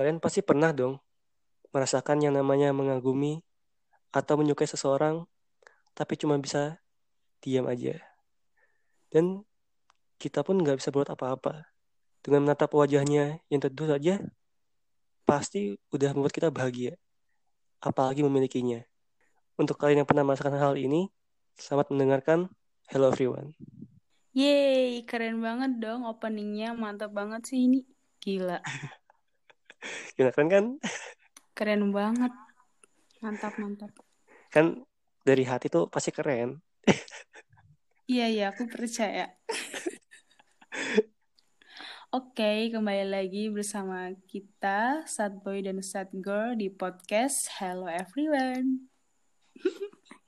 Kalian pasti pernah dong merasakan yang namanya mengagumi atau menyukai seseorang, tapi cuma bisa diam aja. Dan kita pun nggak bisa berbuat apa-apa. Dengan menatap wajahnya yang tentu saja pasti udah membuat kita bahagia. Apalagi memilikinya. Untuk kalian yang pernah merasakan hal ini, selamat mendengarkan Hello Everyone. Yeay, keren banget dong openingnya, mantap banget sih ini. Gila, Gimana keren kan? keren banget. Mantap, mantap. Kan dari hati tuh pasti keren. Iya, iya, aku percaya. Oke, kembali lagi bersama kita, Sad Boy dan Sad Girl di podcast Hello Everyone.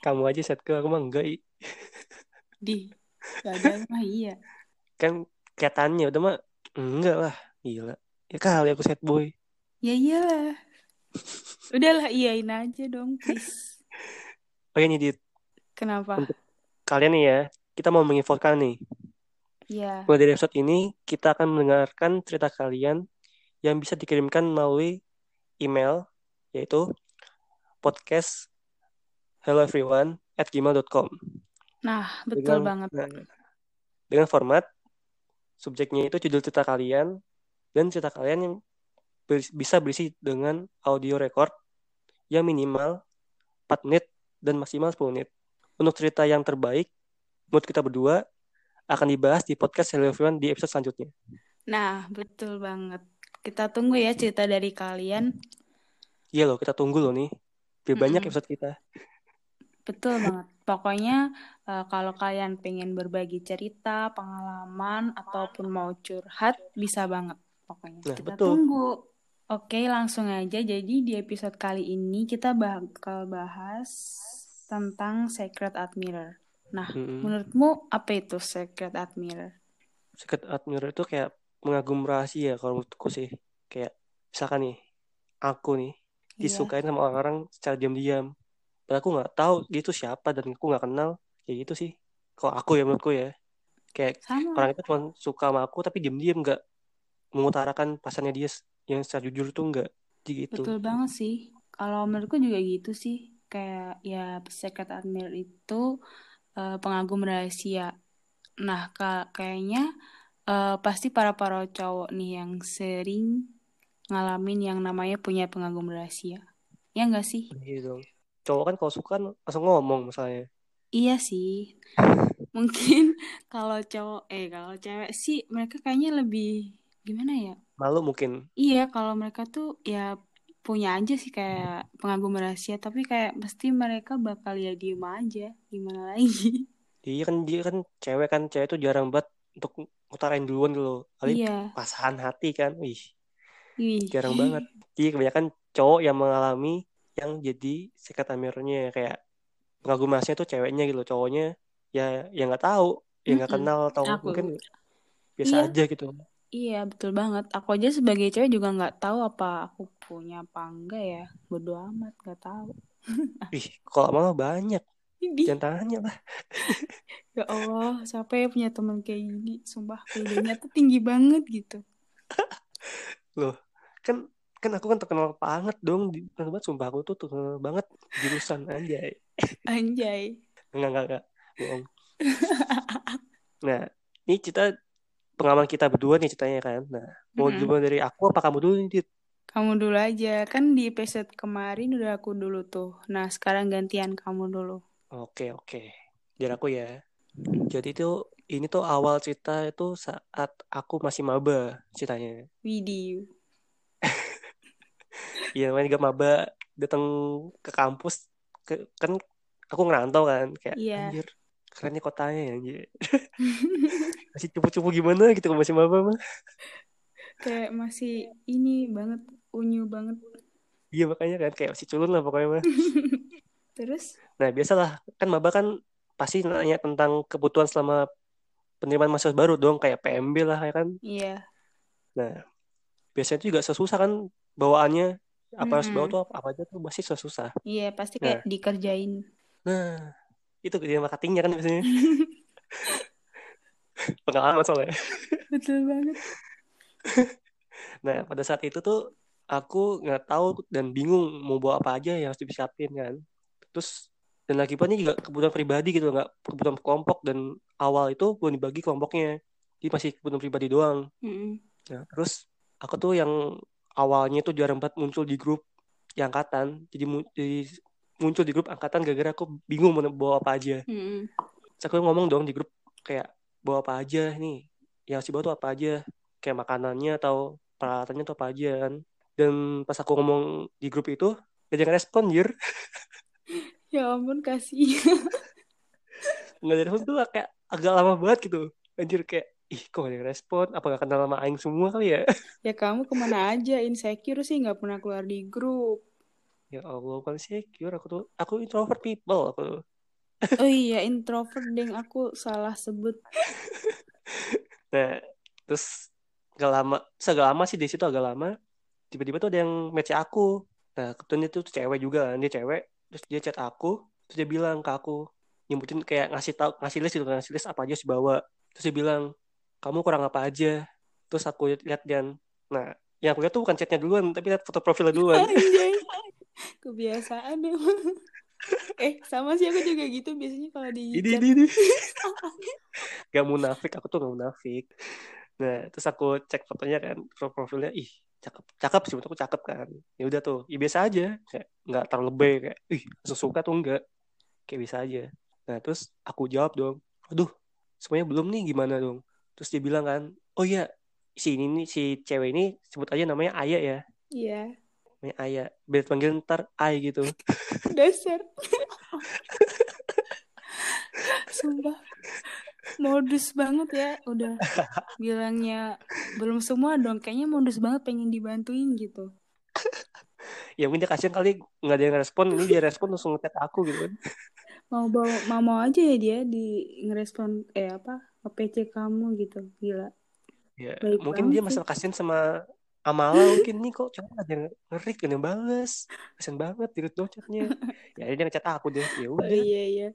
Kamu aja set ke aku mah enggak. I. Di, ada mah iya. Kan kelihatannya udah mah enggak lah. Gila. Ya kali aku set boy. Ya iyalah. Udahlah, iyain aja dong, please. Oke nih Dit, Kenapa? Untuk- kalian nih ya, kita mau menginfokan nih. Ya, Mulai dari episode ini, kita akan mendengarkan cerita kalian yang bisa dikirimkan melalui email, yaitu podcast hello everyone at gmail.com. nah betul Dengan- banget. Nah, dengan format, subjeknya itu judul cerita kalian, dan cerita kalian yang bisa berisi dengan audio record yang minimal 4 menit dan maksimal 10 menit. Untuk cerita yang terbaik, menurut kita berdua, akan dibahas di podcast Hello Everyone di episode selanjutnya. Nah, betul banget. Kita tunggu ya cerita dari kalian. Iya loh, kita tunggu loh nih. Lebih banyak Mm-mm. episode kita. Betul banget. Pokoknya eh, kalau kalian pengen berbagi cerita, pengalaman, ataupun mau curhat, bisa banget. Pokoknya Nah, kita betul. tunggu. Oke, langsung aja. Jadi di episode kali ini kita bakal bahas tentang Secret Admirer. Nah, Mm-mm. menurutmu apa itu Secret Admirer? Secret Admirer itu kayak mengagum rahasia kalau menurutku sih. Kayak misalkan nih, aku nih Iya, disukain sama orang-orang secara diam-diam. Dan aku nggak tahu dia itu siapa dan aku nggak kenal. Kayak gitu sih. Kalau aku ya menurutku ya. Kayak sama. orang itu cuma suka sama aku tapi diam-diam nggak mengutarakan pasannya dia yang secara jujur tuh nggak. Jadi gitu. Betul banget sih. Kalau menurutku juga gitu sih. Kayak ya Secret Admirer itu eh, pengagum rahasia. Nah, ka- kayaknya eh, pasti para-para cowok nih yang sering ngalamin yang namanya punya pengagum rahasia. Ya enggak sih? Gitu. Cowok kan kalau suka kan langsung ngomong misalnya. Iya sih. Mungkin kalau cowok, eh kalau cewek sih mereka kayaknya lebih gimana ya? Malu mungkin. Iya, kalau mereka tuh ya punya aja sih kayak pengagum rahasia, tapi kayak pasti mereka bakal ya diem aja. Gimana lagi? Iya kan dia kan cewek kan cewek tuh jarang banget untuk ngutarain duluan gitu. Kali Iya. pasahan hati kan. Wih, Wih. jarang banget. Jadi kebanyakan cowok yang mengalami yang jadi secret admirer-nya kayak pengagum rahasia tuh ceweknya gitu. Cowoknya ya yang nggak tahu, yang nggak kenal atau Aku. mungkin biasa Iya. aja gitu. Iya, betul banget. Aku aja sebagai cewek juga nggak tahu apa aku punya apa enggak ya. Bodo amat, nggak tahu. Ih, kalau mama banyak. Ini, Jangan tanya lah. ya Allah, siapa ya punya teman kayak gini? Sumpah, pedenya tuh tinggi banget gitu. Loh, kan kan aku kan terkenal banget dong. Terkenal banget, sumpah aku tuh terkenal banget jurusan anjay. Anjay. Enggak, enggak, enggak. Bohong. Nah, ini cerita pengalaman kita berdua nih ceritanya kan. Nah, mau Mm-mm. dimulai dari aku apa kamu dulu nih, Dit? Kamu dulu aja. Kan di episode kemarin udah aku dulu tuh. Nah, sekarang gantian kamu dulu. Oke, oke. Biar aku ya. Jadi itu ini tuh awal cerita itu saat aku masih maba ceritanya. Video. Iya, namanya juga maba datang ke kampus ke, kan aku ngerantau kan kayak Iya. anjir keren nih kotanya ya anjir. Masih cupu-cupu gimana gitu kalau masih maba mah. Kayak masih ini banget, unyu banget. Iya makanya kan kayak masih culun lah pokoknya mah. Terus? Nah, biasalah kan maba kan pasti nanya tentang kebutuhan selama penerimaan mahasiswa baru dong kayak PMB lah ya kan. Iya. Nah, biasanya juga susah kan bawaannya apa harus bawa tuh apa, apa aja tuh pasti susah. Iya, pasti Nah, kayak dikerjain. nah itu kerjaan marketingnya kan biasanya pengalaman soalnya. Betul banget. Nah, pada saat itu tuh aku nggak tahu dan bingung mau bawa apa aja yang harus disiapin kan terus dan ini juga kebutuhan pribadi gitu nggak kebutuhan kelompok dan awal itu belum dibagi kelompoknya jadi masih kebutuhan pribadi doang Mm-mm. nah terus aku tuh yang awalnya tuh jarang banget muncul di grup yang angkatan jadi, jadi muncul di grup angkatan gara-gara aku bingung mau bawa apa aja. Terus aku ngomong dong di grup kayak bawa apa aja nih? Yang harus dibawa tuh apa aja? Kayak makanannya atau peralatannya tuh apa aja kan? Dan pas aku ngomong di grup itu gak yang respon jir Ya ampun kasih. nggak ada respon tuh kayak agak lama banget gitu. Anjir kayak ih kok gak ada respon? Apa gak kenal sama Aing semua kali ya? Ya kamu ke mana aja? Insecure sih nggak pernah keluar di grup. Ya Allah bukan secure aku tuh. Aku introvert people aku tuh. Oh iya introvert deng. Aku salah sebut. nah terus gak lama segala lama sih di situ agak lama tiba-tiba tuh ada yang match aku. Nah kebetulan itu tuh cewek juga kan dia cewek terus dia chat aku terus dia bilang ke aku nyebutin kayak ngasih tahu ngasih list gitu ngasih list apa aja harus dibawa. Terus dia bilang kamu kurang apa aja? Terus aku lihat dan nah yang aku lihat tuh bukan chatnya duluan tapi lihat foto profilnya duluan. Kebiasaan emang. Eh sama sih aku juga gitu biasanya kalau di ini ini ini. Gak munafik aku tuh gak munafik. Nah terus aku cek fotonya kan pro- profilnya ih cakep cakep sih aku cakep kan. Ya udah tuh ya biasa aja. Kayak nggak terlalu lebay kayak ih langsung suka tuh enggak kayak bisa aja. Nah terus aku jawab dong aduh semuanya belum nih gimana dong? Terus dia bilang kan oh iya si ini nih si cewek ini sebut aja namanya Aya ya. Iya. Namanya Aya biar panggil ntar Ay gitu Dasar. Sumpah. Modus banget ya. Udah bilangnya belum semua dong. Kayaknya modus banget pengen dibantuin gitu. ya mungkin dia kasihan kali nggak ada yang respon ini dia respon langsung ngetek aku gitu kan Mau bawa mau, mau aja ya dia di ngerespon eh apa nge-PC kamu gitu. Gila. ya Baik mungkin dia masalah kasihan sama Amala mungkin nih kok cuma ada yang ngerik ada yang bales. Kasihan banget di dong chatnya ya dia ngechat aku deh ya Oh udah. iya iya.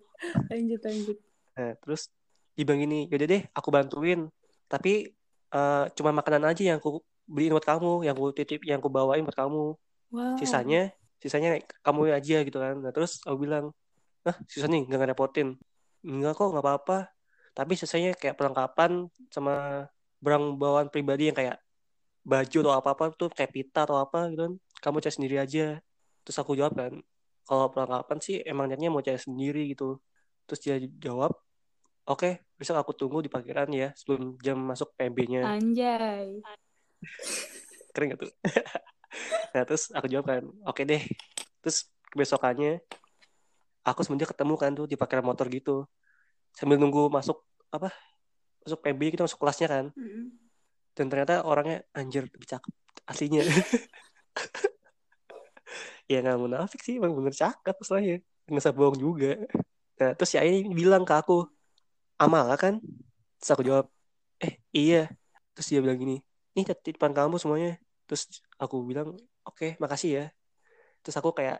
Lanjut lanjut. nah terus dia bilang gini yaudah deh aku bantuin. Tapi eh, cuma makanan aja yang aku beliin buat kamu yang aku titip yang aku bawain buat kamu. Wow. sisanya sisanya kamu aja gitu kan. Nah terus aku bilang ah sisanya nggak ngerepotin. Enggak kok nggak apa-apa. Tapi sisanya kayak perlengkapan sama barang bawaan pribadi yang kayak baju atau apa apa tuh kayak pita atau apa gitu kan. Kamu cari sendiri aja. Terus aku jawab kan kalau perlengkapan sih emang niatnya mau cari sendiri gitu. Terus dia jawab oke besok aku tunggu di parkiran ya sebelum jam masuk PMB-nya Anjay. keren gak tuh? Nah terus aku jawab kan oke deh. Terus kebesokannya aku semenjak ketemu kan tuh di parkiran motor gitu. Sambil nunggu masuk apa masuk PMB kita masuk kelasnya kan. Mm-mm. Dan ternyata orangnya anjir lebih cakep aslinya. Ya nggak munafik sih emang bener cakep soalnya nggak usah bohong juga. Nah terus si Aya ini bilang ke aku Amala kan? Terus aku jawab eh iya. Terus dia bilang gini ini titipan kamu semuanya. Terus aku bilang oke makasih ya. Terus aku kayak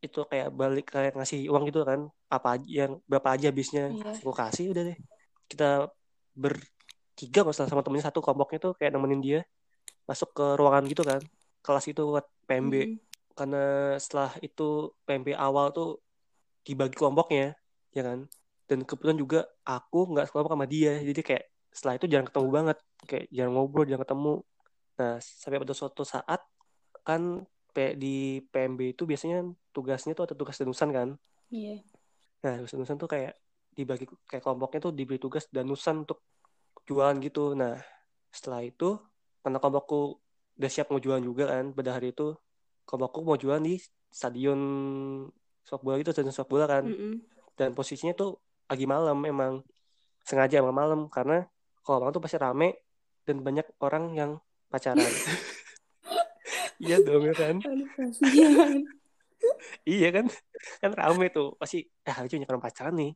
itu kayak balik kayak ngasih uang gitu kan apa aja yang berapa aja habisnya. Iya. aku kasih udah deh. Kita bertiga nggak salah sama temennya satu kelompoknya tuh kayak nemenin dia masuk ke ruangan gitu kan kelas itu buat PMB Mm-mm. karena setelah itu PMB awal tuh dibagi kelompoknya ya kan dan kebetulan juga aku nggak sekelompok sama dia jadi kayak setelah itu jarang ketemu banget kayak jarang ngobrol jarang ketemu nah sampai pada suatu saat kan di PMB itu biasanya tugasnya tuh ada tugas danusan kan Iya. nah tugas danusan tuh kayak dibagi kayak kelompoknya tuh diberi tugas danusan untuk jualan gitu. Nah setelah itu karena kelompokku udah siap mau jualan juga kan. Pada hari itu kelompokku mau jualan di stadion sepak bola gitu stadion sepak bola kan. Mm-mm. dan posisinya tuh pagi malam emang sengaja emang malam. Karena kalau malam tuh pasti rame dan banyak orang yang pacaran. Iya dong ya kan? Iya kan? Kan rame tuh. Pasti ah lucu banyak orang pacaran nih.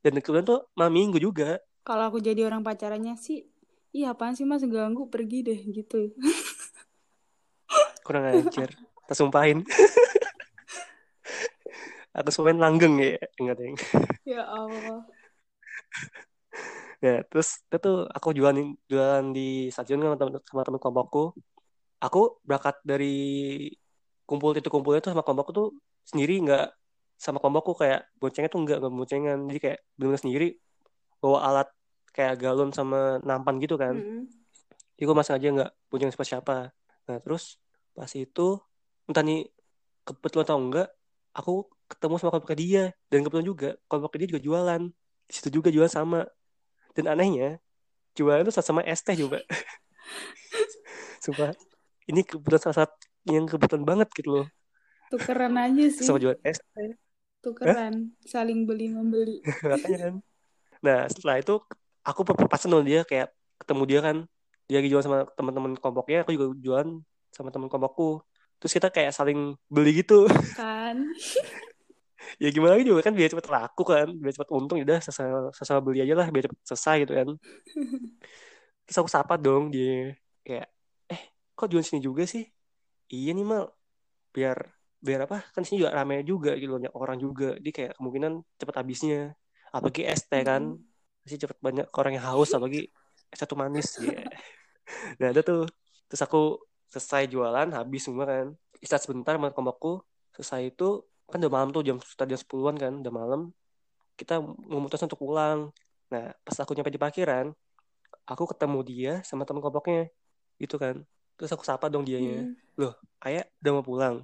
Dan kebetulan tuh malam minggu juga Kalau aku jadi orang pacarannya sih, iya apaan sih mas? Ganggu pergi deh gitu. kurang ajar. Tak sumpahin. Aku sumpahin langgeng ya ingat yang Ya Allah. ya terus itu tuh aku jualan jualan di stadion sama temen sama temen kelompokku aku. Berangkat dari kumpul itu kumpulnya tuh sama kelompokku tuh sendiri nggak sama kelompokku kayak boncengnya tuh nggak nggak boncengan. Jadi kayak benar sendiri bawa alat kayak galon sama nampan gitu kan Mm-mm. jadi gue masih aja nggak bonceng siapa siapa nah terus pas itu entah nih kebetulan atau enggak aku ketemu sama kelompok dia dan kebetulan juga kelompok dia juga jualan di situ juga jualan sama dan anehnya jualan itu sama es teh juga sumpah ini kebetulan salah satu yang kebetulan banget gitu loh Tukeran aja sih. sama jualan es teh Tukeran. Saling beli membeli. katanya kan nah setelah itu aku papasan sama dia kayak ketemu dia kan. Dia lagi jualan sama teman-teman kelompoknya aku juga jualan sama teman kelompokku. Terus kita kayak saling beli gitu. Kan. ya gimana lagi juga kan biar cepet laku kan biar cepet untung ya udah sesama, sesama beli aja lah biar cepet selesai gitu kan. Terus aku sapa dong dia kayak eh kok jualan sini juga sih? Iya nih mal. Biar biar apa? Kan sini juga rame juga gitu banyak orang juga. Dia kayak kemungkinan cepet habisnya apalagi es teh kan. Pasti cepet banyak orang yang haus apalagi es tuh manis. Ya nah ada tuh. Terus aku selesai jualan habis semua kan. Istirahat sebentar sama kelompokku selesai itu kan udah malam tuh jam sekitar jam sepuluhan kan udah malam. Kita memutuskan untuk pulang. Nah pas aku nyampe di parkiran aku ketemu dia sama teman kelompoknya. Gitu kan. Terus aku sapa dong dianya. Mm. loh ayah udah mau pulang?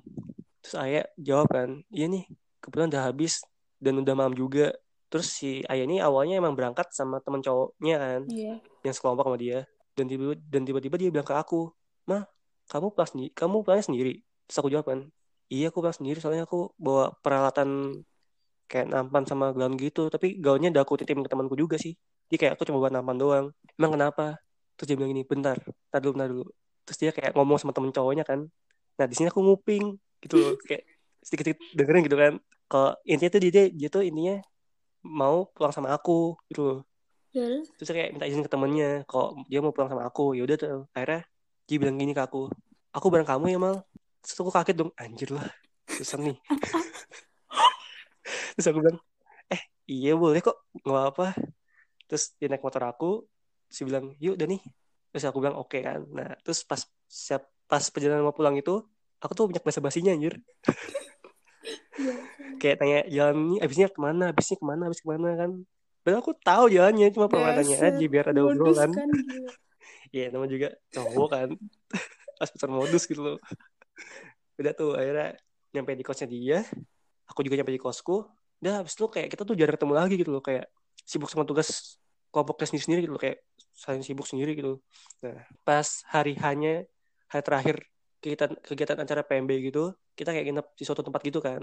Terus ayah jawab kan iya nih kebetulan udah habis dan udah malam juga terus si ayah ini awalnya emang berangkat sama teman cowoknya kan Iya. yang sekelompok sama dia. Dan tiba dan tiba-tiba dia bilang ke aku mah kamu pulang sendiri kamu pulangnya sendiri? Terus aku jawab kan iya aku pulang sendiri soalnya aku bawa peralatan kayak nampan sama gaun gitu. Tapi gaunnya udah aku titipin ke temanku juga sih. Dia kayak aku cuma buat nampan doang. Emang kenapa? Terus dia bilang gini bentar tar dulu bentar dulu. Terus dia kayak ngomong sama temen cowoknya kan nah di sini aku nguping gitu loh. Kayak sedikit-sedikit dengerin gitu kan. Kalau intinya tuh dia, dia, dia tuh intinya mau pulang sama aku gitu. Loh Terus? terus kayak minta izin ke temennya kalau dia mau pulang sama aku. Ya udah tuh akhirnya dia bilang gini ke aku aku bareng kamu ya mal. Terus aku kaget dong anjir lah susah nih. Terus aku bilang eh iya boleh kok nggak apa terus dia naik motor aku terus dia bilang yuk udah nih. Terus aku bilang oke kan. Nah terus pas siap pas perjalanan mau pulang itu aku tuh banyak bahasa basinya anjir. kayak tanya jalan ini abisnya ke mana abisnya ke mana abis ke mana kan padahal aku tahu jalannya cuma perwakilannya Dasar. aja biar ada obrolan kan. Iya, namanya juga cowok kan. Pas pesan modus gitu loh. Udah tuh akhirnya nyampe di kosnya dia. Aku juga nyampe di kosku. Udah habis itu kayak kita tuh jarang ketemu lagi gitu loh. Kayak sibuk sama tugas kelompoknya sendiri-sendiri gitu loh. Kayak saling sibuk sendiri gitu. Nah, pas hari hanya hari terakhir kegiatan, kegiatan acara PMB gitu, kita kayak nginep di suatu tempat gitu kan.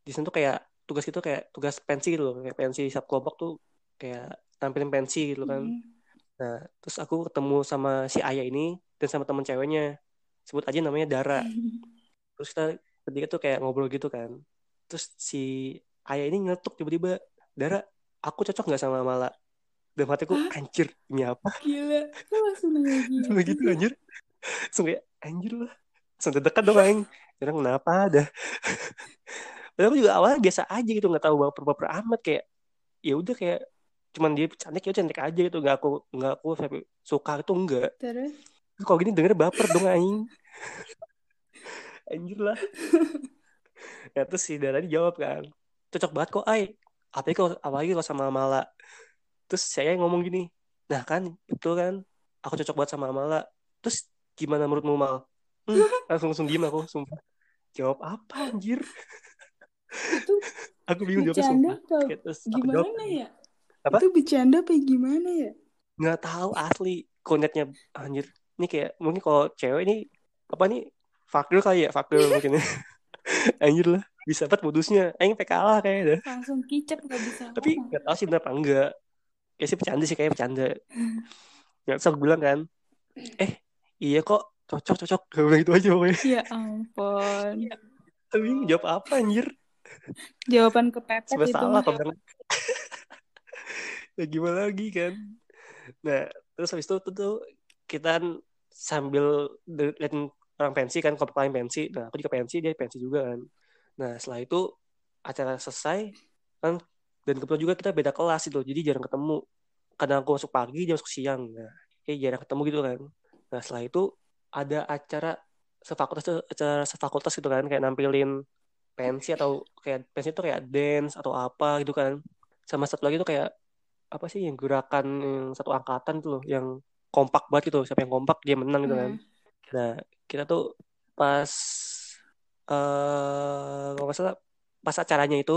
Di sana tuh kayak tugas gitu kayak tugas pensi gitu loh. Kayak pensi satu kelompok tuh kayak tampilin pensi gitu kan. Mm. Nah, terus aku ketemu sama si Ayah ini dan sama temen ceweknya. Sebut aja namanya Dara. Terus kita ketika tuh kayak ngobrol gitu kan. Terus si Ayah ini ngeletuk tiba-tiba, Dara, aku cocok nggak sama Mala? Dan hatiku, anjir, ini apa? Gila. Langsung nanya gitu? Gitu anjir. Langsung kayak, anjir lah. Langsung dekat dong, Aing. Kira kenapa ada? Padahal aku juga awalnya biasa aja gitu, nggak tahu baper-baper amat. Kayak, ya udah kayak, cuman dia cantik ya cantik aja gitu. Nggak aku, nggak aku sampai suka itu enggak. Terus? Kalau gini denger baper dong aing. Anjir lah. ya terus si Dara jawab kan. Cocok banget kok ay. Apalagi kalau apalagi kalau sama Mala. Terus saya ngomong gini. Nah kan betul kan. Aku cocok banget sama Mala. Terus gimana menurutmu Mal? Hmm, langsung langsung diem aku sumpah. Jawab apa anjir? Itu Aku bingung jawabnya sumpah. Kayak, terus aku jawab, gimana ya? Apa? Itu bercanda apa gimana ya? nggak tahu asli. Konyetnya anjir. Ini kayak mungkin kalau cewek ini apa nih? Fakir kali ya? Fakir mungkin anjir lah. Bisa banget modusnya. Aing kalah kayaknya dah. Langsung kicep gak bisa tapi nggak tahu sih benar apa enggak. Ya sih bercanda sih kayak bercanda. Ya terus aku bilang kan. Eh iya kok cocok cocok. Gue bilang gitu aja pokoknya. Ya ampun. tapi bingung jawab apa anjir? Jawaban kepepet Serba itu. salah bilang ya gimana lagi kan? Nah terus habis itu tuh, tuh kita kan sambil liatin orang pensi kan kelompok lain pensi. Nah aku juga pensi dia pensi juga kan. Nah setelah itu acara selesai kan dan kebetulan juga kita beda kelas itu jadi jarang ketemu. Kadang aku masuk pagi dia masuk siang. Nah kayak jarang ketemu gitu kan. Nah setelah itu ada acara sefakultas acara sefakultas gitu kan kayak nampilin pensi atau kayak pensi itu kayak dance atau apa gitu kan sama satu lagi tuh kayak apa sih yang gerakan yang satu angkatan tuh loh yang kompak banget gitu siapa yang kompak dia menang gitu kan Hmm. nah kita tuh pas eh kalau nggak salah pas acaranya itu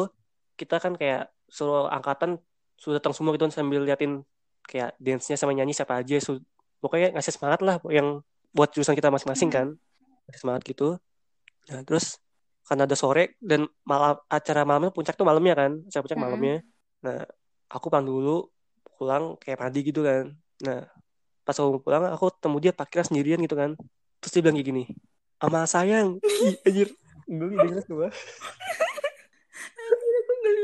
kita kan kayak seluruh angkatan sudah datang semua gitu kan sambil liatin kayak dance-nya sama nyanyi siapa aja Su- pokoknya ngasih semangat lah yang buat jurusan kita masing-masing Hmm. kan. Ngasih semangat gitu. Nah terus karena ada sore dan malam acara malamnya puncak tuh malamnya kan. Acara puncak Mm-mm. malamnya. Nah aku pulang dulu pulang kayak mandi gitu kan. Nah pas aku pulang aku temu dia parkir sendirian gitu kan. Terus dia bilang kayak gini ama sayang anjir. Geli denger coba Anjir aku geli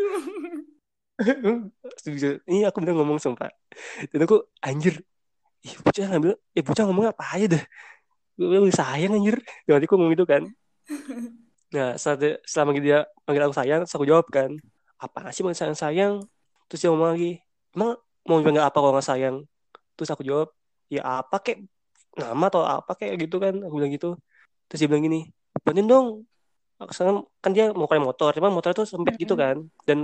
ini aku bener ngomong sumpah. Dan aku anjir ih bocah ngambil eh bocah ngomong apa aja dah gue bilang sayang anjir. Nanti aku ngomong gitu kan. Nah saat dia- selama dia manggil aku sayang terus aku jawab kan apa sih manggil sayang sayang? Terus dia ngomong lagi emang mau bilang apa kalau nggak sayang? Terus aku jawab ya apa kek nama atau apa kayak gitu kan aku bilang gitu. Terus dia bilang gini bantuin dong. Sekarang kan dia mau kayak motor cuman motor itu sempit gitu kan dan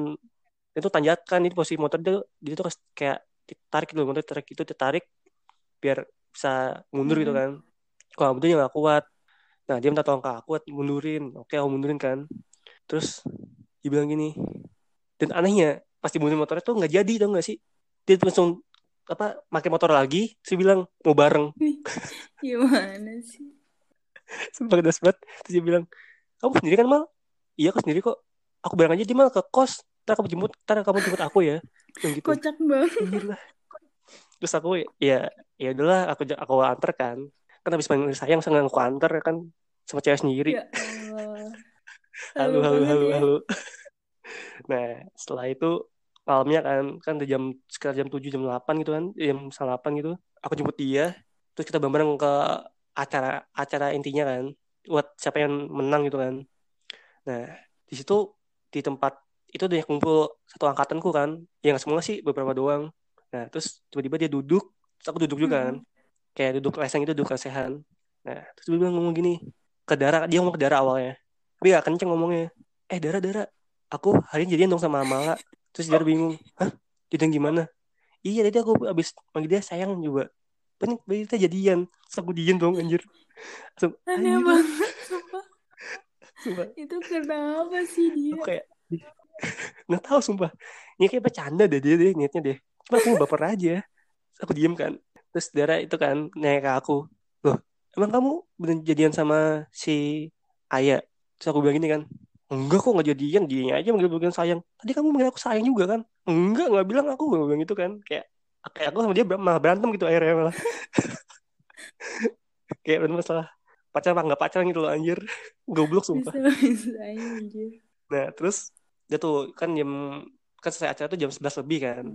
itu tanjakan ini posisi motor dia dia tuh kayak ditarik gitu motor ditarik itu ditarik biar bisa mundur gitu kan. Kalau mundur nggak kuat. Nah dia minta tolong ke aku buat mundurin. Oke aku mundurin kan. Terus dia bilang gini dan anehnya pas dimundurin motornya tuh nggak jadi tau nggak sih? Dia langsung apa pakai motor lagi terus bilang mau bareng. Gimana sih? sumpah kedas banget. Terus dia bilang kamu sendiri kan mal? Iya aku sendiri kok. Aku bareng aja dia mal ke kos. Ntar kamu jemput ntar kamu jemput aku ya. Gitu. Kocak banget. lah terus aku ya ya udahlah aku aku antar kan. Kan habis panggil sayang saya aku antar kan sama cewek sendiri. Ya halo halo halo ya. halo nah setelah itu malamnya kan kan udah jam sekitar jam 7 jam 8 gitu kan jam 8 gitu. Aku jemput dia terus kita bareng ke acara acara intinya kan buat siapa yang menang gitu kan. Nah di situ di tempat itu udah kumpul satu angkatanku kan. Ya nggak semua sih beberapa doang nah terus tiba-tiba dia duduk terus aku duduk juga kan. Mm-mm. kayak duduk leseng itu duduk lesehan. Nah terus dia bilang ngomong gini ke Dara dia ngomong ke Dara awalnya. Tapi gak kenceng ngomongnya. Eh Dara Dara aku hari ini jadian dong sama Amala terus Dara bingung hah? Jadian gimana? Iya tadi aku abis manggil dia sayang juga. Bener, kita jadian. Terus aku diem dong anjir. Langsung, Aneh banget, sumpah. sumpah. Itu kenapa sih dia? aku kayak nggak tahu sumpah. Ini kayak bercanda deh dia deh niatnya deh cuma aku baper aja. Aku diem kan. Terus Dara itu kan nanya ke aku loh emang kamu bener jadian sama si Aya? Terus aku bilang gini kan enggak kok nggak jadian. Dia aja manggil manggil sayang. Tadi kamu manggil aku sayang juga kan? Enggak nggak bilang aku. Gue bilang gitu kan. Kayak kayak aku sama dia malah berantem gitu akhirnya malah. Kayak berantem masalah pacaran apa nggak pacaran gitu loh anjir. Goblok sumpah. Anjir. nah terus dia tuh kan jam kan selesai acara tuh jam 11 lebih kan.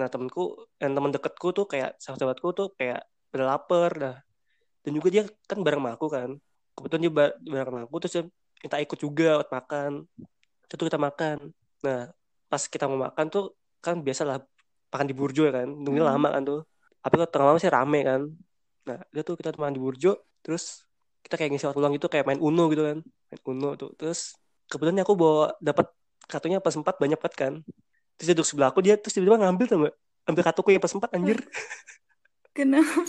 Nah temenku, yang temen deketku tuh kayak sahabat-sahabatku tuh kayak udah lapar dah. Dan juga dia kan bareng sama aku kan. Kebetulan dia ba- bareng sama aku terus dia minta ikut juga buat makan. Tuh kita makan. Nah pas kita mau makan tuh kan biasalah makan di burjo ya kan. Nungguin Mm. lama kan tuh. Tapi kalau tengah malam sih rame kan. Nah dia tuh kita makan di burjo. Terus kita kayak ngisi waktu luang gitu kayak main Uno gitu kan. Main Uno tuh. Terus kebetulan aku bawa dapat kartunya pas empat banyak banget kan. Terus dia duduk sebelah aku dia terus tiba-tiba ngambil tuh mbak. Ambil kartuku yang pas empat anjir. Kenapa?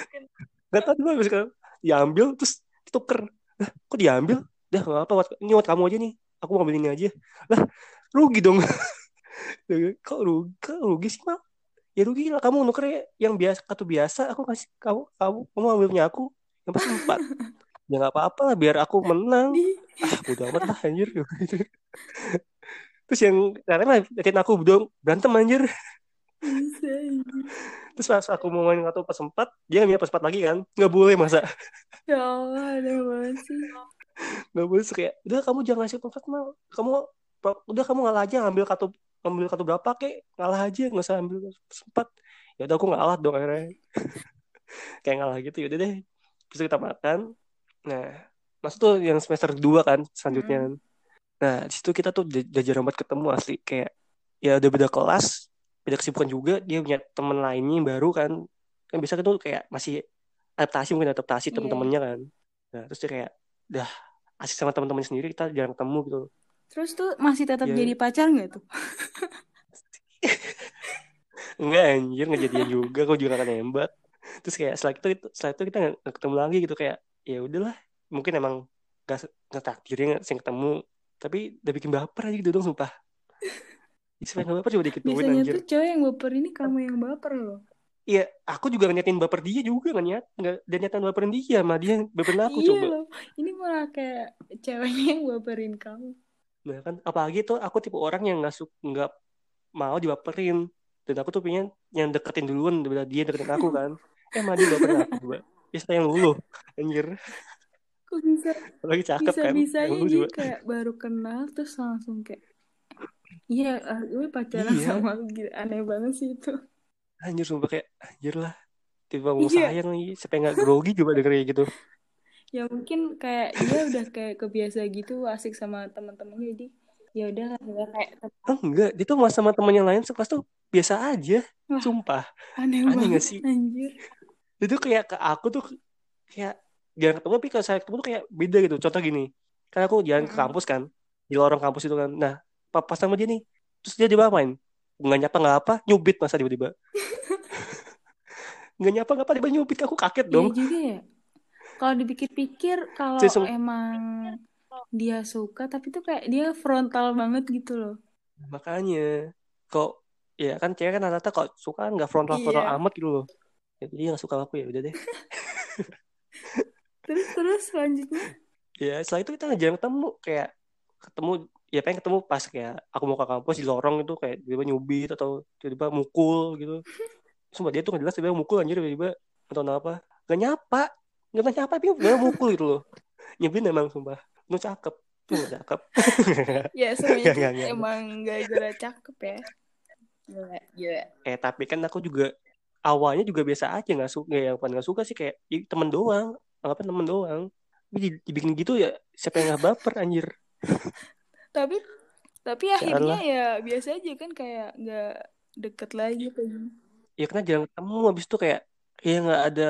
Gak tau juga habis kan. Diambil terus tuker. Lah, kok diambil? Dah gak apa. Ini buat kamu aja nih. Aku mau ambil ini aja. Lah, rugi dong. kok rugi? Kok rugi sih, Mal? Ya rugi lah kamu nuker yang biasa kartu biasa aku kasih kamu kamu kamu ambil punya aku yang pas empat. Ya gak apa-apa lah biar aku menang. Ah, udah amat lah anjir. Terus yang karena liatin aku dong berantem anjir. bisa. Terus pas aku mau main kartu pas empat, dia ngambil pas empat lagi kan. Nggak boleh masa. Ya Allah, aneh banget sih. nggak boleh kayak udah kamu jangan ngasih empat mal kamu udah kamu ngalah aja ambil kartu ambil kartu berapa kek ngalah aja nggak usah ambil sempat ya udah aku ngalah dong akhirnya kayak ngalah gitu ya udah deh terus kita makan nah masuk tuh yang semester 2 kan selanjutnya Mm-mm. Nah di situ kita tuh udah jarang banget ketemu asli. Kayak ya udah beda kelas beda kesibukan juga dia punya teman lainnya yang baru kan. Kan bisa tuh kayak masih adaptasi mungkin adaptasi Iya. teman-temannya kan. Nah terus dia kayak dah asik sama teman-temannya sendiri kita jarang ketemu gitu. Terus tuh masih tetap Ya. jadi pacar nggak tuh? enggak anjir nggak jadian juga kok juga gak nembak. Terus kayak setelah itu setelah itu kita nggak ketemu lagi gitu. Kayak ya udahlah mungkin emang gak nggak takdirnya sih ketemu tapi udah bikin baper aja gitu dong sumpah Siapa yang baper coba dikit Biasanya anjir tuh cowok yang baper ini kamu yang baper loh. Iya, aku juga nyatain baper dia juga nggak nyat, nggak dan nyatain baperin dia sama dia baperin aku iya coba. loh. Ini malah kayak ceweknya yang baperin kamu. Nah kan apalagi tuh aku tipe orang yang nggak suka nggak mau dibaperin dan aku tuh pengen yang deketin duluan daripada dia deketin aku kan. Eh malah dia baperin aku coba. Ya saya yang lulu, anjir. Bisa Lagi cakep kan, yang lulu dia juga. kayak baru kenal terus langsung kayak Iya, ah, gue pacaran Iya. sama lu gitu. Aneh banget sih itu. Anjir sumpah kayak anjir lah. Tiba mau Iya. sayang lagi, siapa yang nggak grogi coba denger kayak gitu. Ya mungkin kayak dia udah kayak kebiasa gitu asik sama teman-temannya jadi ya udah ya kayak Enggak, dia tuh sama temen yang lain sekelas tuh biasa aja, Wah. sumpah. aneh, Aneh banget nggak sih? anjir. itu kayak ke aku tuh kayak jarang ketemu tapi kalau saya ketemu tuh kayak beda gitu. Contoh gini kan aku jalan ke kampus kan di lorong kampus itu kan. Nah pa- pas sama dia nih terus dia dibawain nggak nyapa nggak apa nyubit masa tiba-tiba. Nggak nyapa nggak apa tiba nyubit. Aku kaget Iya dong. juga ya. Kalau dipikir-pikir kalau emang dia suka tapi tuh kayak dia frontal banget gitu loh. makanya kok ya kan cewek kan rata-rata kok suka nggak frontal frontal Iya. amat gitu loh. Ya, jadi nggak suka aku ya udah deh Terus terus selanjutnya? Ya setelah itu kita jarang ketemu kayak ketemu ya pengen ketemu pas kayak aku mau ke kampus di lorong itu kayak tiba-tiba nyubit atau tiba-tiba mukul gitu. Sumpah dia tuh nggak jelas tiba-tiba mukul anjir tiba-tiba atau apa gak nyapa nggak nyapa tapi dia mukul gitu loh. Nyebelin emang sumpah. Lu cakep lu gak cakep. Ya semuanya Nggak, tuh nggak, nggak. emang gara-gara cakep ya. Gila, gila. eh tapi kan aku juga awalnya juga biasa aja nggak suka ya bukan nggak suka sih kayak "Ih, temen doang anggapnya temen doang tapi di- dibikin gitu ya siapa yang nggak baper anjir Tapi tapi akhirnya lah. ya biasa aja kan kayak nggak deket lagi apa gimana. ya karena jarang ketemu habis itu kayak ya nggak ada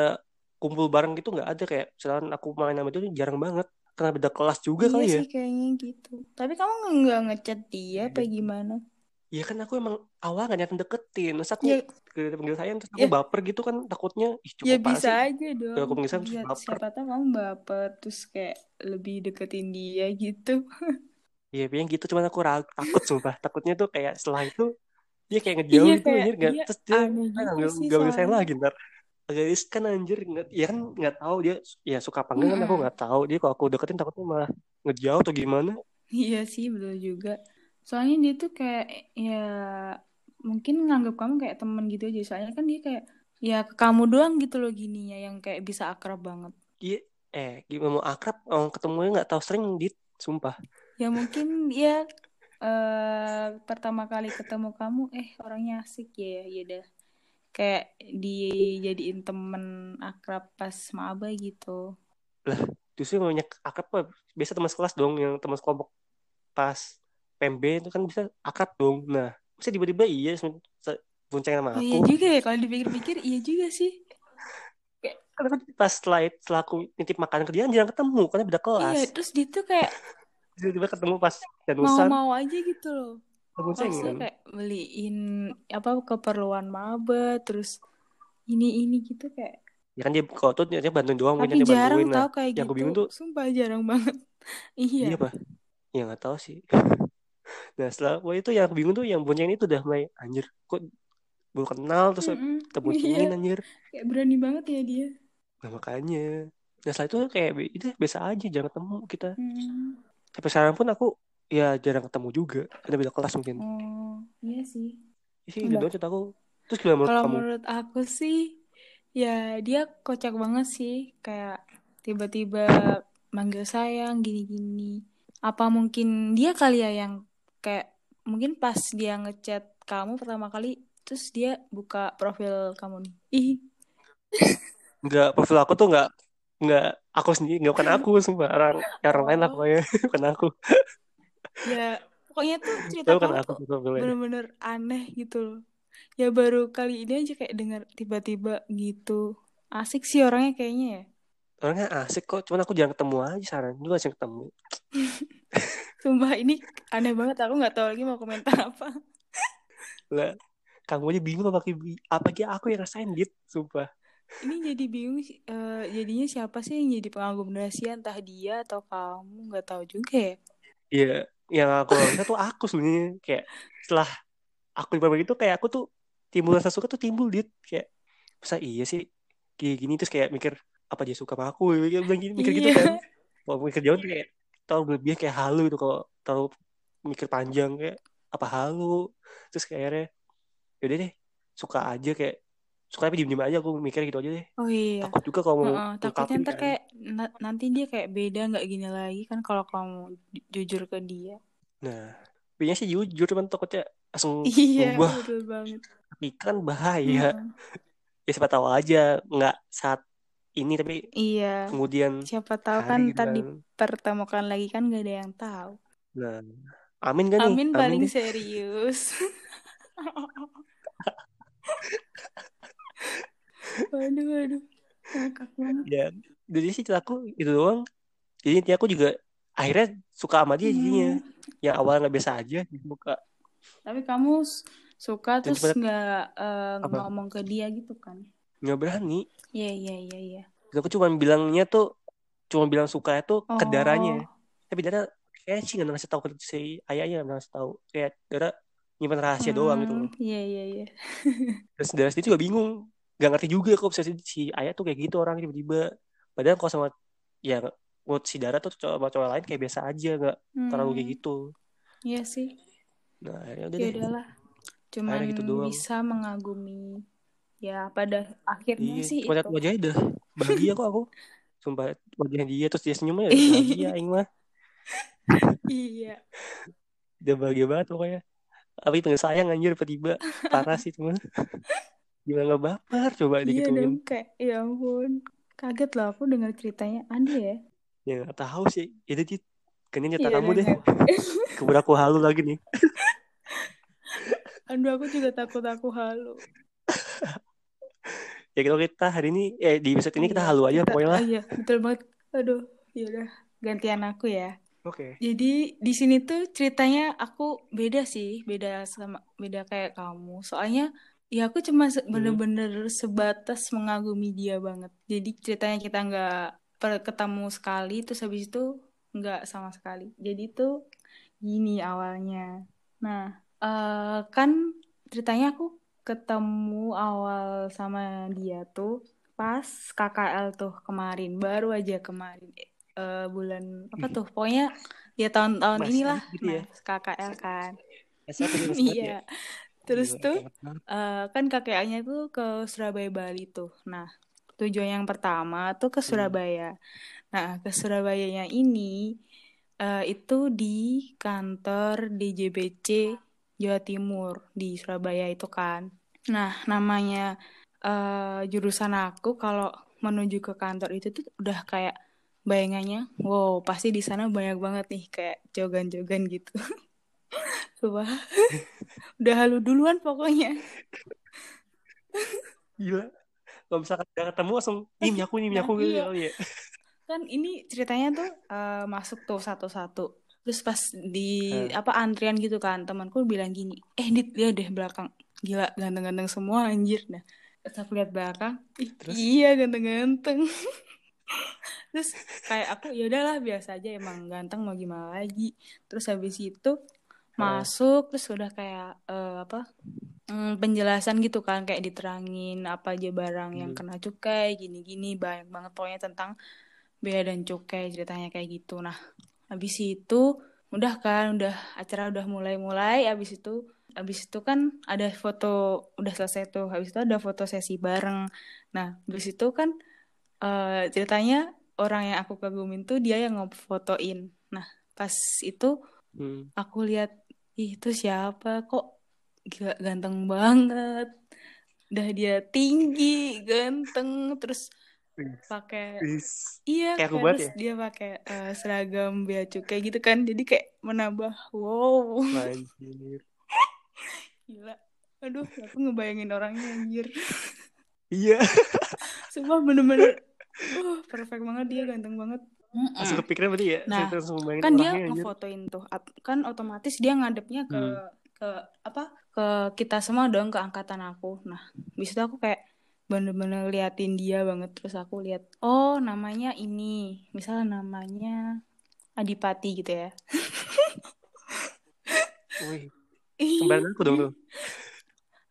kumpul bareng gitu nggak ada kayak misalkan aku main sama dia tuh jarang banget karena beda kelas juga Iya kali ya sih kayaknya gitu. Tapi kamu nggak ngechat dia apa gimana? Ya kan aku emang awal gak niatan deketin terus aku Ya, ke panggil sayang terus aku Ya. baper gitu kan takutnya ih cukup ya bisa sih aja dong. Kalau aku panggil sayang terus baper siapa tahu kamu baper terus kayak lebih deketin dia gitu. Iya, pengen gitu cuman aku ragu, takut sumpah. Takutnya tuh kayak setelah itu dia kayak ngejauh Iya gitu kayak anjir nggak dia terus dia sih nggak bisa sayang lagi ntar. Agak riskan anjir nggak ya kan nggak tahu dia ya suka apa enggak kan aku Mm-mm. nggak tahu dia kalau aku deketin takutnya malah ngejauh atau gimana. Iya sih betul juga. Soalnya dia tuh kayak ya mungkin nganggap kamu kayak temen gitu aja. Soalnya kan dia kayak ya ke kamu doang gitu loh gininya yang kayak bisa akrab banget. Iya eh gimana mau akrab orang ketemunya nggak tahu sering dit sumpah. Ya mungkin ya eh pertama kali ketemu kamu eh orangnya asik ya ya udah kayak dijadiin temen akrab pas maba gitu. Justru yang banyak akrab apa biasa teman sekelas dong yang teman sekelompok pas PMB itu kan bisa akrab dong. Nah, masa tiba-tiba iya se- se- boncengan sama Oh iya aku. juga ya kalau dipikir-pikir iya juga sih. Kayak Karena kan pas setelah, setelah aku nitip makanan ke dia jarang ketemu karena beda kelas. iya terus dia tuh kayak tiba-tiba ketemu pas danusan mau-mau aja gitu loh. bonceng kan kayak beliin apa keperluan maba terus ini ini gitu kayak ya kan dia kalau tuh dia bantuin doang tapi dia jarang bantuin nah tau kayak yang aku gitu bingung tuh sumpah jarang banget iya iya apa ya nggak tahu sih nah setelah wah itu yang bingung tuh yang bonceng itu udah mulai anjir kok baru kenal? Terus boncengin Iya, anjir. Kayak berani banget ya dia. Nah makanya. Nah setelah itu kayak itu biasa aja jarang ketemu kita. Hmm. sampai sekarang pun aku ya jarang ketemu juga. Ada beda kelas mungkin. Oh iya sih. Sih itu Udah. doang cerita aku terus gimana menurut kalau kamu? menurut aku sih ya dia kocak banget sih. Kayak tiba-tiba manggil sayang gini-gini. Apa mungkin dia kali ya yang kayak mungkin pas dia ngechat kamu pertama kali terus dia buka profil kamu nih. Ih. Nggak profil aku tuh nggak nggak aku sendiri nggak bukan aku sumpah. Orang orang lain lah oh. pokoknya bukan aku. Ya pokoknya tuh cerita Tahu kan kamu aku tuh profilnya. bener-bener aneh gitu loh. Ya baru kali ini aja kayak dengar tiba-tiba gitu. Asik sih orangnya kayaknya ya orangnya asik kok cuman aku jarang ketemu aja saran juga sih ketemu Sumpah ini aneh banget. Aku nggak tahu lagi mau komentar apa. lah kamu aja bingung apa ki- apa ki aku yang rasain dit sumpah Ini jadi bingung. eh, jadinya siapa sih yang jadi pengagum rahasia? Entah dia atau kamu? Nggak tahu juga ya. Iya, yang aku rasa tuh aku sebenarnya kayak setelah aku di itu kayak aku tuh timbul rasa suka tuh timbul dit kayak masa iya sih kayak gini terus kayak mikir apa dia suka sama aku bilang gini- mikir gitu Iya. kan kalau mikir jauh tuh kayak tahu berlebihan kayak halu gitu kalau tahu mikir panjang kayak apa halu terus kayak akhirnya yaudah deh suka aja kayak suka tapi diem-diem aja aku mikir gitu aja deh Oh iya. takut juga kalau mau Heeh, takutnya ntar kan kayak na- nanti dia kayak beda nggak gini lagi kan kalau kamu ju- jujur ke dia. nah Pinya sih jujur cuman takutnya langsung Iya, berubah betul banget. kan bahaya Heeh. ya siapa tahu aja nggak saat ini tapi Iya. kemudian Siapa tahu kan gitu ntar kan dipertemukan lagi kan gak ada yang tahu. nah amin gak nih Amin amin paling deh serius. Waduh, waduh. Ngakak banget. ya jadi sih cerita aku itu doang jadi intinya aku juga akhirnya suka sama dia jadinya Hmm. yang awalnya nggak biasa aja suka Tapi kamu suka dan terus nggak apa ngomong ke dia gitu kan? Nggak berani. Iya, iya, iya, iya. Aku cuma bilangnya tuh cuma bilang suka itu ke darahnya. Oh, tapi Dara kayak sih nggak ngasih tahu ke si ayahnya nggak ngasih tahu. Kayak Dara nyimpan rahasia doang gitu hmm, iya, iya, iya. terus Dara sendiri juga bingung. Gak ngerti juga kok si, ayah tuh kayak gitu orang tiba-tiba. Padahal kalau sama ya menurut si Dara tuh cowok sama cowok lain kayak biasa aja nggak terlalu kayak Hmm, gitu. Iya sih. nah akhirnya udah Ya deh. udahlah, cuman gitu doang. bisa mengagumi. Ya, pada akhirnya iya sih cuma lihat itu. wajahnya udah bahagia kok aku sumpah wajahnya dia terus dia senyumnya udah bahagia aing mah Iya. udah bahagia banget pokoknya tapi pengen sayang anjir tiba-tiba parah sih teman gimana nggak baper coba Iya digituin dong, kayak ya ampun. Kaget loh aku dengar ceritanya. Ada ya? ya nggak tahu sih itu sih kayaknya nyata Iya kamu deh keburu aku halu lagi nih Aduh, aku juga takut aku halu. Ya kalau kita hari ini eh di episode ini kita Iya, halu aja kita, pokoknya lah iya, betul banget. Aduh, ya udah, gantian aku ya. oke Jadi di sini tuh ceritanya aku beda sih, beda sama beda kayak kamu. Soalnya ya aku cuma se- Hmm. bener-bener sebatas mengagumi dia banget. Jadi ceritanya kita nggak ketemu sekali, terus habis itu nggak sama sekali. Jadi tuh gini awalnya. Nah, eh, kan ceritanya aku ketemu awal sama dia tuh pas KKL tuh kemarin, baru aja kemarin eh, bulan apa tuh? Pokoknya ya tahun-tahun inilah gitu ya KKL kan. aku jelas banget ya iya. terus tuh eh, kan KKL-nya tuh ke Surabaya Bali tuh. Nah tujuan yang pertama tuh ke hmm. Surabaya. Nah ke Surabayanya ini eh, itu di kantor DJBC Jawa Timur di Surabaya itu kan. Nah namanya eh, jurusan aku kalau menuju ke kantor itu tuh udah kayak bayangannya wow pasti di sana banyak banget nih kayak jogan-jogan gitu. Sumpah. udah halu duluan pokoknya. Gila. Kalau misalkan udah ketemu langsung ini aku ini nah aku gitu iya. kali ya. Kan ini ceritanya tuh eh, masuk tuh satu-satu terus pas di Hah. apa antrian gitu kan temanku bilang gini eh dit lihat deh belakang. Gila ganteng-ganteng semua anjir. Nah terus aku lihat belakang. Ih terus? iya ganteng-ganteng. Terus kayak aku ya udahlah biasa aja emang ganteng mau gimana lagi? Terus habis itu Hah. masuk terus udah kayak eh, apa mm, penjelasan gitu kan kayak diterangin apa aja barang yang Hmm. kena cukai gini-gini banyak banget pokoknya tentang bea dan cukai ceritanya kayak gitu. Nah habis itu udah kan udah acara udah mulai-mulai habis itu habis itu kan ada foto udah selesai tuh habis itu ada foto sesi bareng. Nah habis itu kan eh, ceritanya orang yang aku kagumin tuh dia yang ngefotoin. Nah pas itu Hmm. aku lihat ih itu siapa? Kok gila ganteng banget. Udah dia tinggi ganteng terus pakai iya kayak banget terus ya? dia pakai eh, seragam bea cukai gitu kan jadi kayak menambah wow. Anjir. Gila. Aduh aku ngebayangin orangnya anjir. Iya. Sumpah bener-bener uh perfect banget dia ganteng banget. Langsung kepikiran berarti ya? Nah kan dia ngefotoin tuh kan otomatis dia ngadepnya ke Hmm. ke apa ke kita semua dong ke angkatan aku. Nah situ aku kayak bener-bener liatin dia banget. Terus aku lihat oh namanya ini. Misalnya namanya Adipati gitu ya. Wih, kembaran aku dong tuh.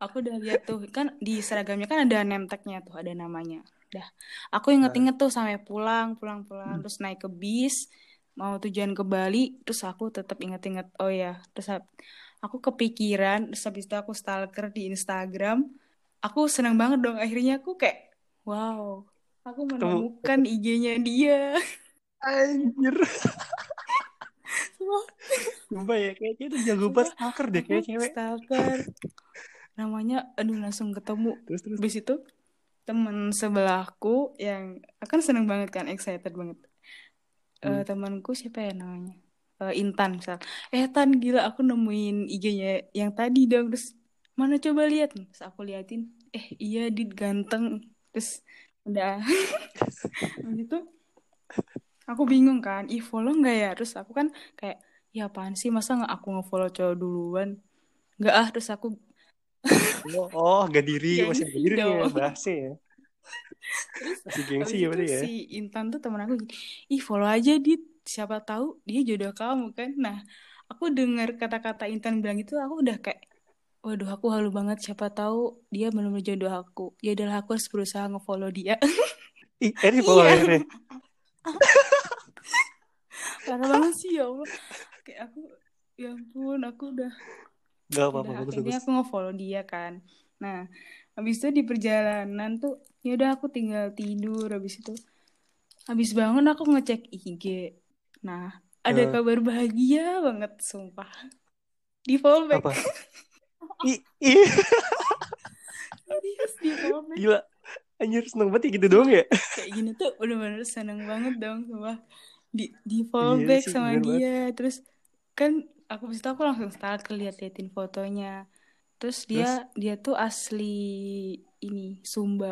Aku udah lihat tuh kan di seragamnya kan ada name tag-nya tuh ada namanya. Dah aku inget-inget tuh sampai pulang pulang pulang terus naik ke bis mau tujuan ke Bali terus aku tetap inget-inget oh ya terus aku kepikiran terus habis itu aku stalker di Instagram aku senang banget dong akhirnya aku kayak wow aku menemukan IG-nya dia anjir Sumpah ya, kayaknya itu jago banget stalker deh kayak cewek. stalker namanya aduh langsung ketemu Terus terus. Habis itu temen sebelahku yang akan seneng banget kan excited banget. Eh Hmm. temanku siapa ya namanya? Eh, Intan misal. Eh Tan gila aku nemuin IG-nya yang tadi dong terus mana coba lihat terus aku liatin eh iya dit ganteng terus udah itu aku bingung kan ih follow nggak ya terus aku kan kayak ya apaan sih masa nggak aku nge-follow cowok duluan nggak ah terus aku Oh, oh gak diri, masih gak diri ya, dong. bahasa ya. Masih gengsi ya berarti ya. si Intan tuh temen aku ih follow aja dit, siapa tahu dia jodoh kamu kan. Nah, aku dengar kata-kata Intan bilang itu, aku udah kayak, waduh aku halu banget, siapa tahu dia benar-benar jodoh aku. Ya udahlah aku harus berusaha nge-follow dia. Ih, ini follow Iya. ya. Parah banget sih ya Allah. Kayak aku, ya ampun, aku udah, Gak apa-apa, bagus bagus. aku nge-follow dia kan. Nah, habis itu di perjalanan tuh, ya udah aku tinggal tidur, habis itu Habis bangun aku ngecek IG. Nah, ada Eh. kabar bahagia banget, sumpah. Di follow back. Apa? Di follow back. gila. Anjir, seneng banget ya gitu doang ya. Kayak gini tuh bener-bener seneng banget dong, sumpah. Di, di follow Iya back sih, sama bener banget. dia. Terus, kan aku itu aku langsung start lihat-liatin fotonya. Terus dia dia tuh asli ini Sumba.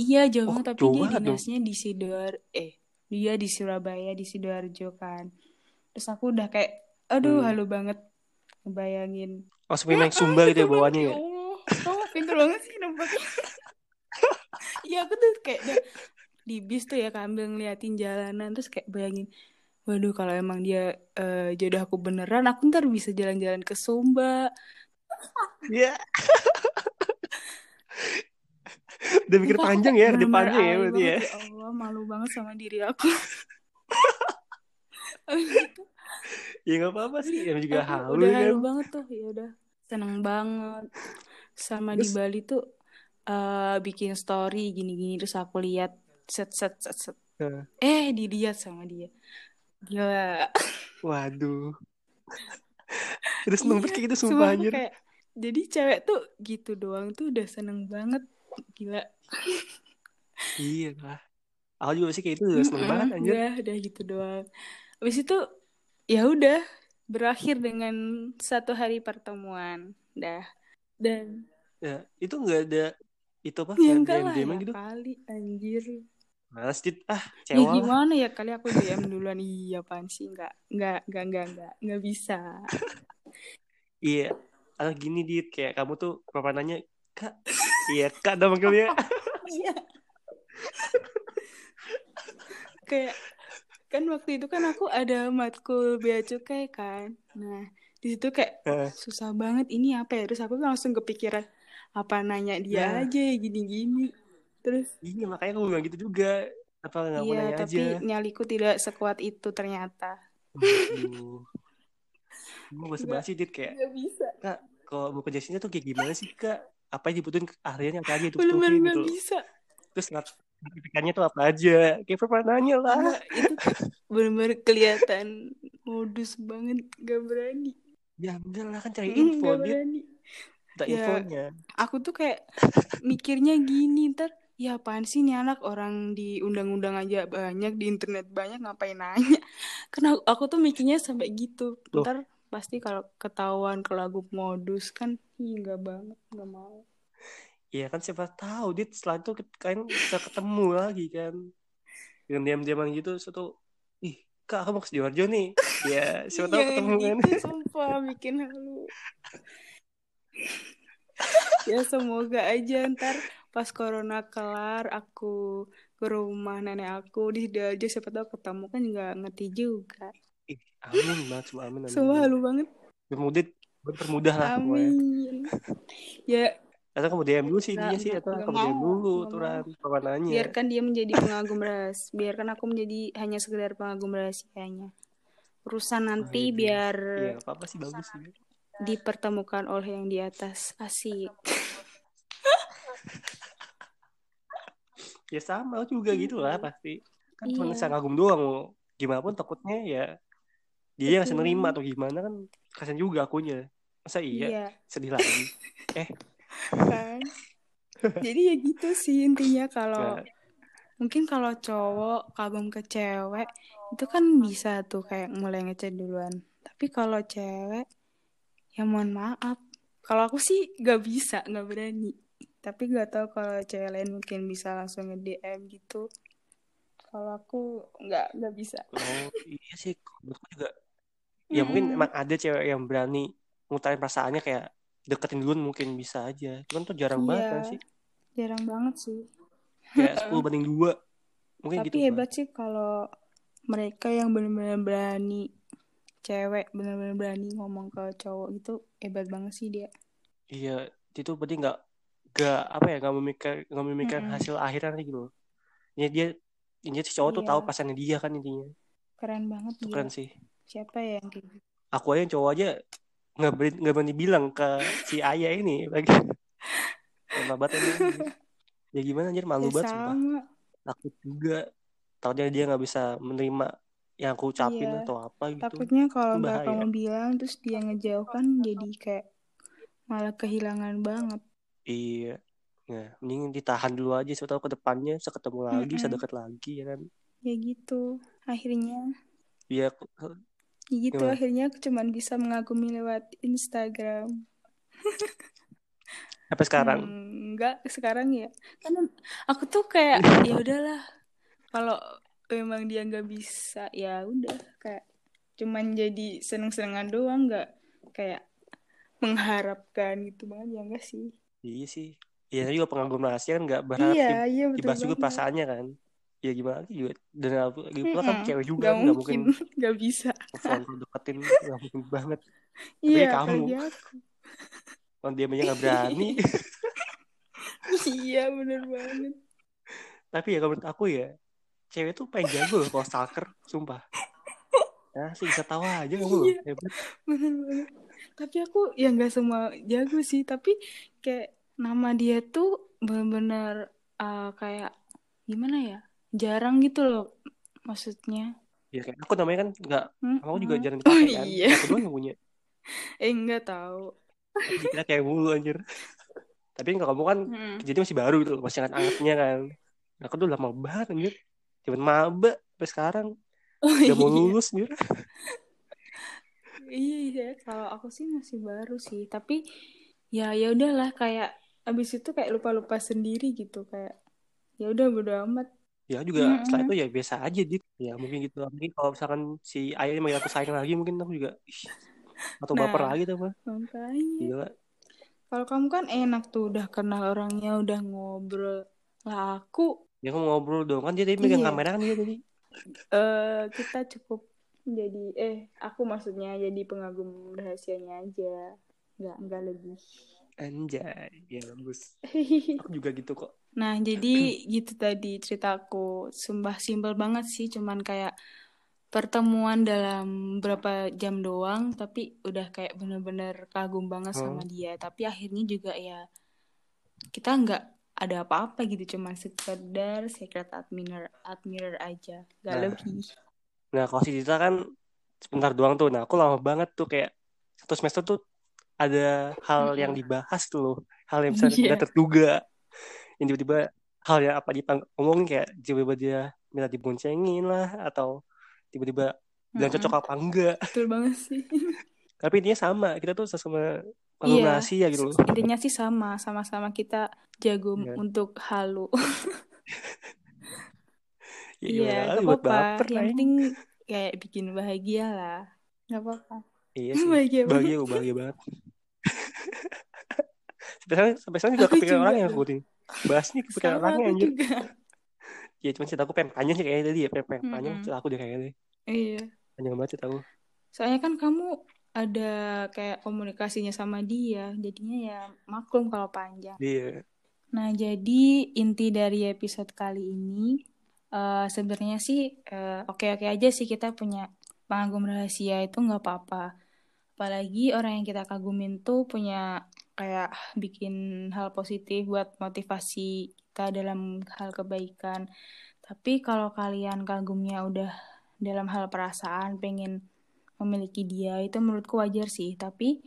Iya jauh Oh, tapi dia banget dong. dinasnya di Sidoar eh dia di Surabaya di Sidoarjo kan. Terus aku udah kayak aduh Hmm. halu banget ngebayangin. Langsung memang sumba gitu ya bawaannya ya. Ya kamu pinter banget sih nembaknya. Iya aku tuh kayak di bis tuh ya sambil ngeliatin jalanan terus kayak bayangin waduh kalau emang dia eh, jodoh aku beneran aku ntar bisa jalan-jalan ke Sumba Iya. Udah mikir panjang ya, bener-bener depannya ya berarti ya. Ya Allah, malu banget sama diri aku. Ya nggak apa-apa sih, yang juga aku halu udah kan. halu banget tuh, ya udah seneng banget. Sama di Terus? Bali tuh eh, bikin story gini-gini terus aku lihat set set set set. Nah, Eh, dilihat sama dia. Gila. Waduh. Terus banget Iya, kayak gitu sumpah anjir. kayak jadi cewek tuh gitu doang tuh udah seneng banget. Gila. Iya lah. Aku juga sih kayak itu udah seneng Mm-mm, banget anjir. Udah, udah gitu doang. Habis itu ya udah berakhir dengan satu hari pertemuan. Dah. Dan Ya, itu nggak ada itu apa? ya Nggak enggak lah DM ya gitu. kali anjir. Males dit, ah Ya cewa lah. gimana ya kali aku DM duluan iya apaan sih enggak enggak enggak enggak enggak enggak bisa. Iya. Atau gini dit, kayak kamu tuh pernah nanya, kak, iya kak dah manggilnya. Iya. Kayak kan waktu itu kan aku ada matkul bea cukai kan. Nah, di situ kayak Heeh. susah banget ini apa ya terus aku langsung kepikiran apa nanya dia Nah. aja gini-gini terus Iya makanya aku bilang gitu juga. Apa nggak iya nanya tapi aja. nyaliku tidak sekuat itu ternyata. Mau bahasa Nggak. basi dit kayak, nggak bisa kak, kalau mau sini tuh kayak gimana sih kak? Apa yang dibutuhin apa aja benar-benar dibutuhin nggak gitu. bisa Terus sertifikatnya tuh apa aja? Kayak pernah nanya lah. Nggak, itu benar-benar kelihatan modus banget gak berani Ya bener lah kan cari info nggak dit. berani Minta Ya. infonya. aku tuh kayak mikirnya gini ntar ya apaan sih nih anak orang di undang-undang aja banyak di internet banyak ngapain nanya karena aku tuh mikirnya sampai gitu Loh. ntar pasti kalau ketahuan kalau aku modus kan ih nggak banget nggak mau Iya kan siapa tahu dit setelah itu kalian bisa ketemu lagi kan. dengan diam-diaman gitu satu ih kak kamu ke Sidoarjo nih ya siapa tahu Yang ketemu kan itu sumpah bikin halu. ya semoga aja ntar pas corona kelar aku ke rumah nenek aku di Sidoarjo siapa tahu ketemu kan nggak ngerti juga. ih amin banget semua amin amin, amin. halu banget. bermudah bermudah lah Amin. Ya atau kamu DM dulu sih intinya sih atau kamu DM mau, dulu nggak turan kawanannya biarkan dia menjadi pengagum rahasia. Biarkan aku menjadi hanya sekedar pengagum rahasianya. Urusan nanti gitu. biar iya apa apa sih bagus sih dipertemukan oleh yang di atas. Asik. ya sama juga gitu lah pasti kan cuma Iya. doang gimana pun takutnya ya dia yang nerima atau gimana kan kasian juga akunya masa iya, Iya, sedih lagi eh kan. Jadi ya gitu sih intinya kalau nah, mungkin kalau cowok kagum ke cewek itu kan bisa tuh kayak mulai ngechat duluan. Tapi kalau cewek ya mohon maaf. Kalau aku sih gak bisa, gak berani. Tapi gak tahu kalau cewek lain mungkin bisa langsung nge-DM gitu. Kalau aku nggak nggak bisa. oh iya sih menurutku juga ya mungkin Mm-mm. emang ada cewek yang berani ngutarin perasaannya kayak deketin duluan mungkin bisa aja itu kan tuh jarang banget kan Iya, sih jarang banget sih. kayak 10 banding dua mungkin Tapi gitu hebat sih kalau mereka yang benar-benar berani cewek benar-benar berani ngomong ke cowok gitu hebat banget sih dia. iya itu berarti nggak nggak apa ya nggak memikir nggak memikir Mm-mm. hasil akhirnya gitu loh ya dia intinya si cowok tuh Iya. tahu pasannya dia kan intinya Keren banget itu gila. keren sih Siapa ya yang kayak gitu? aku aja yang cowok aja nggak berani nggak berani bilang ke si ayah ini. Lagi. Lama banget ini. Ya gimana anjir? Malu Ya banget sumpah. sama. takut juga. Takutnya dia nggak bisa menerima yang aku ucapin Iya. atau apa gitu. Takutnya kalau nggak kamu bilang terus dia ngejauh kan jadi kayak malah kehilangan banget. iya. Nah mending ditahan dulu aja. Siapa tahu ke depannya bisa ketemu lagi bisa Mm-mm. deket lagi ya kan? Ya gitu. Akhirnya. Iya, ya gitu Gimana? akhirnya aku cuman bisa mengagumi lewat Instagram. sampai sekarang Hmm, enggak sekarang ya. Karena aku tuh kayak ya udahlah. Kalau memang dia nggak bisa ya udah kayak cuman jadi seneng-senengan doang nggak kayak mengharapkan gitu banget ya enggak sih. iya sih Iya juga pengagum rahasia kan nggak berharap Iya, iya betul dibahas juga perasaannya kan ya gimana lagi juga dan lagi pula kan Mm-mm. cewek juga Nggak kan mungkin, nggak bisa. Frontal deketin nggak mungkin banget Iya, kamu. kalau dia aja nggak berani Iya, bener banget. tapi ya kalau menurut aku ya cewek tuh pengen jago loh kalau stalker sumpah ya sih bisa tahu aja kamu Iya. hebat Bener banget. Tapi aku ya nggak semua jago sih, tapi kayak nama dia tuh bener-bener uh, kayak gimana ya? Jarang gitu loh maksudnya. Ya kayak aku namanya kan nggak Hmm, aku juga hmm. jarang Oh dipakai kan iya. aku doang yang punya Eh enggak tahu. dikira kayak mulu anjir tapi kalau kamu kan Hmm. jadi masih baru gitu masih hangat-hangatnya kan aku tuh lama banget anjir cuman maba sampai sekarang Oh udah mau iya. lulus anjir Iya, iya. Kalau aku sih masih baru sih, tapi ya ya udahlah kayak abis itu kayak lupa-lupa sendiri gitu kayak ya udah bodo amat. ya juga setelah Mm-mm. itu ya biasa aja dit ya mungkin gitu. Mungkin kalau misalkan si ayah manggil aku sayang lagi mungkin aku juga atau baper Nah, lagi tuh makanya. gila. Kalau kamu kan enak tuh udah kenal orangnya, udah ngobrol. Lah aku ya aku ngobrol dong. Kan dia tadi megang iya. kamera kan dia tadi. Eh kita cukup jadi eh aku maksudnya jadi pengagum rahasianya aja. Nggak nggak lebih. anjay. Ya bagus. Aku juga gitu kok Nah, jadi gitu tadi ceritaku. Sumpah simpel banget sih, cuman kayak pertemuan dalam berapa jam doang, tapi udah kayak bener-bener kagum banget oh. sama dia. Tapi akhirnya juga ya kita nggak ada apa-apa gitu, cuman sekedar secret admirer admirer aja, nggak nah. lebih. nah kalau si Dita kan sebentar doang tuh. Nah aku lama banget tuh kayak satu semester tuh ada hal yang dibahas tuh loh. Hal yang bisa nggak terduga yang tiba-tiba hal yang apa dipang ngomongin kayak tiba-tiba dia minta diboncengin lah atau tiba-tiba bilang cocok apa enggak Betul banget sih. tapi intinya sama kita tuh sama panggung Iya, rahasia gitu loh intinya sih sama, sama-sama kita jago Iya. untuk halu. Ya Iya, buat apa-apa. baper Yang penting kayak bikin bahagia lah. Gak apa-apa. Iya sih. Bahagia. Bahagia, bahagia banget. sampai sekarang, sampai sekarang juga kepikiran orang yang tuh. aku nih. Bahas nih kepikiran orangnya anjir. Ya cuman cerita aku pengen panjang sih kayaknya tadi ya. Pengen, pengen panjang Mm-mm. cerita aku deh kayaknya deh. Iya. Panjang banget cerita aku. Soalnya kan kamu ada kayak komunikasinya sama dia. Jadinya ya maklum kalau panjang. Dia. Nah, jadi inti dari episode kali ini eh, sebenarnya sih eh, oke-oke aja sih kita punya pengagum rahasia itu nggak apa-apa. Apalagi orang yang kita kagumin tuh punya kayak bikin hal positif buat motivasi kita dalam hal kebaikan. Tapi kalau kalian kagumnya udah dalam hal perasaan, pengen memiliki dia, itu menurutku wajar sih. Tapi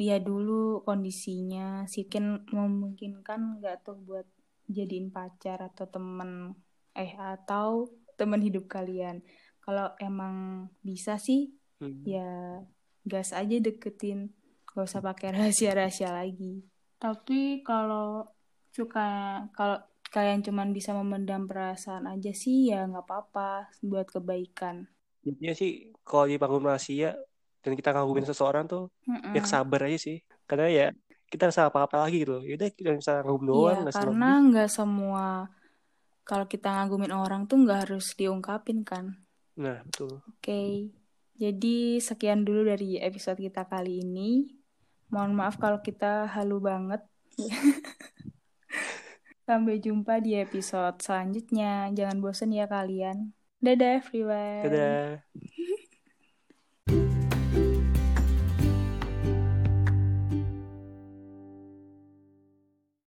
lihat dulu kondisinya, mungkin memungkinkan nggak tuh buat jadiin pacar atau temen, eh atau teman hidup kalian. Kalau emang bisa sih, Hmm. ya gas aja deketin gak usah pakai rahasia-rahasia lagi tapi kalau suka kalau kalian cuman bisa memendam perasaan aja sih ya nggak apa-apa buat kebaikan Intinya sih kalau di panggung rahasia dan kita ngagumin seseorang tuh Mm-mm. ya sabar aja sih. Karena ya kita bisa apa-apa lagi gitu. Yaudah kita bisa ngagum doang, Iya karena nggak semua kalau kita ngagumin orang tuh nggak harus diungkapin kan Nah, betul. oke jadi sekian dulu dari episode kita kali ini mohon maaf kalau kita halu banget Sampai jumpa di episode selanjutnya. Jangan bosan ya kalian. Dadah everyone. Dadah.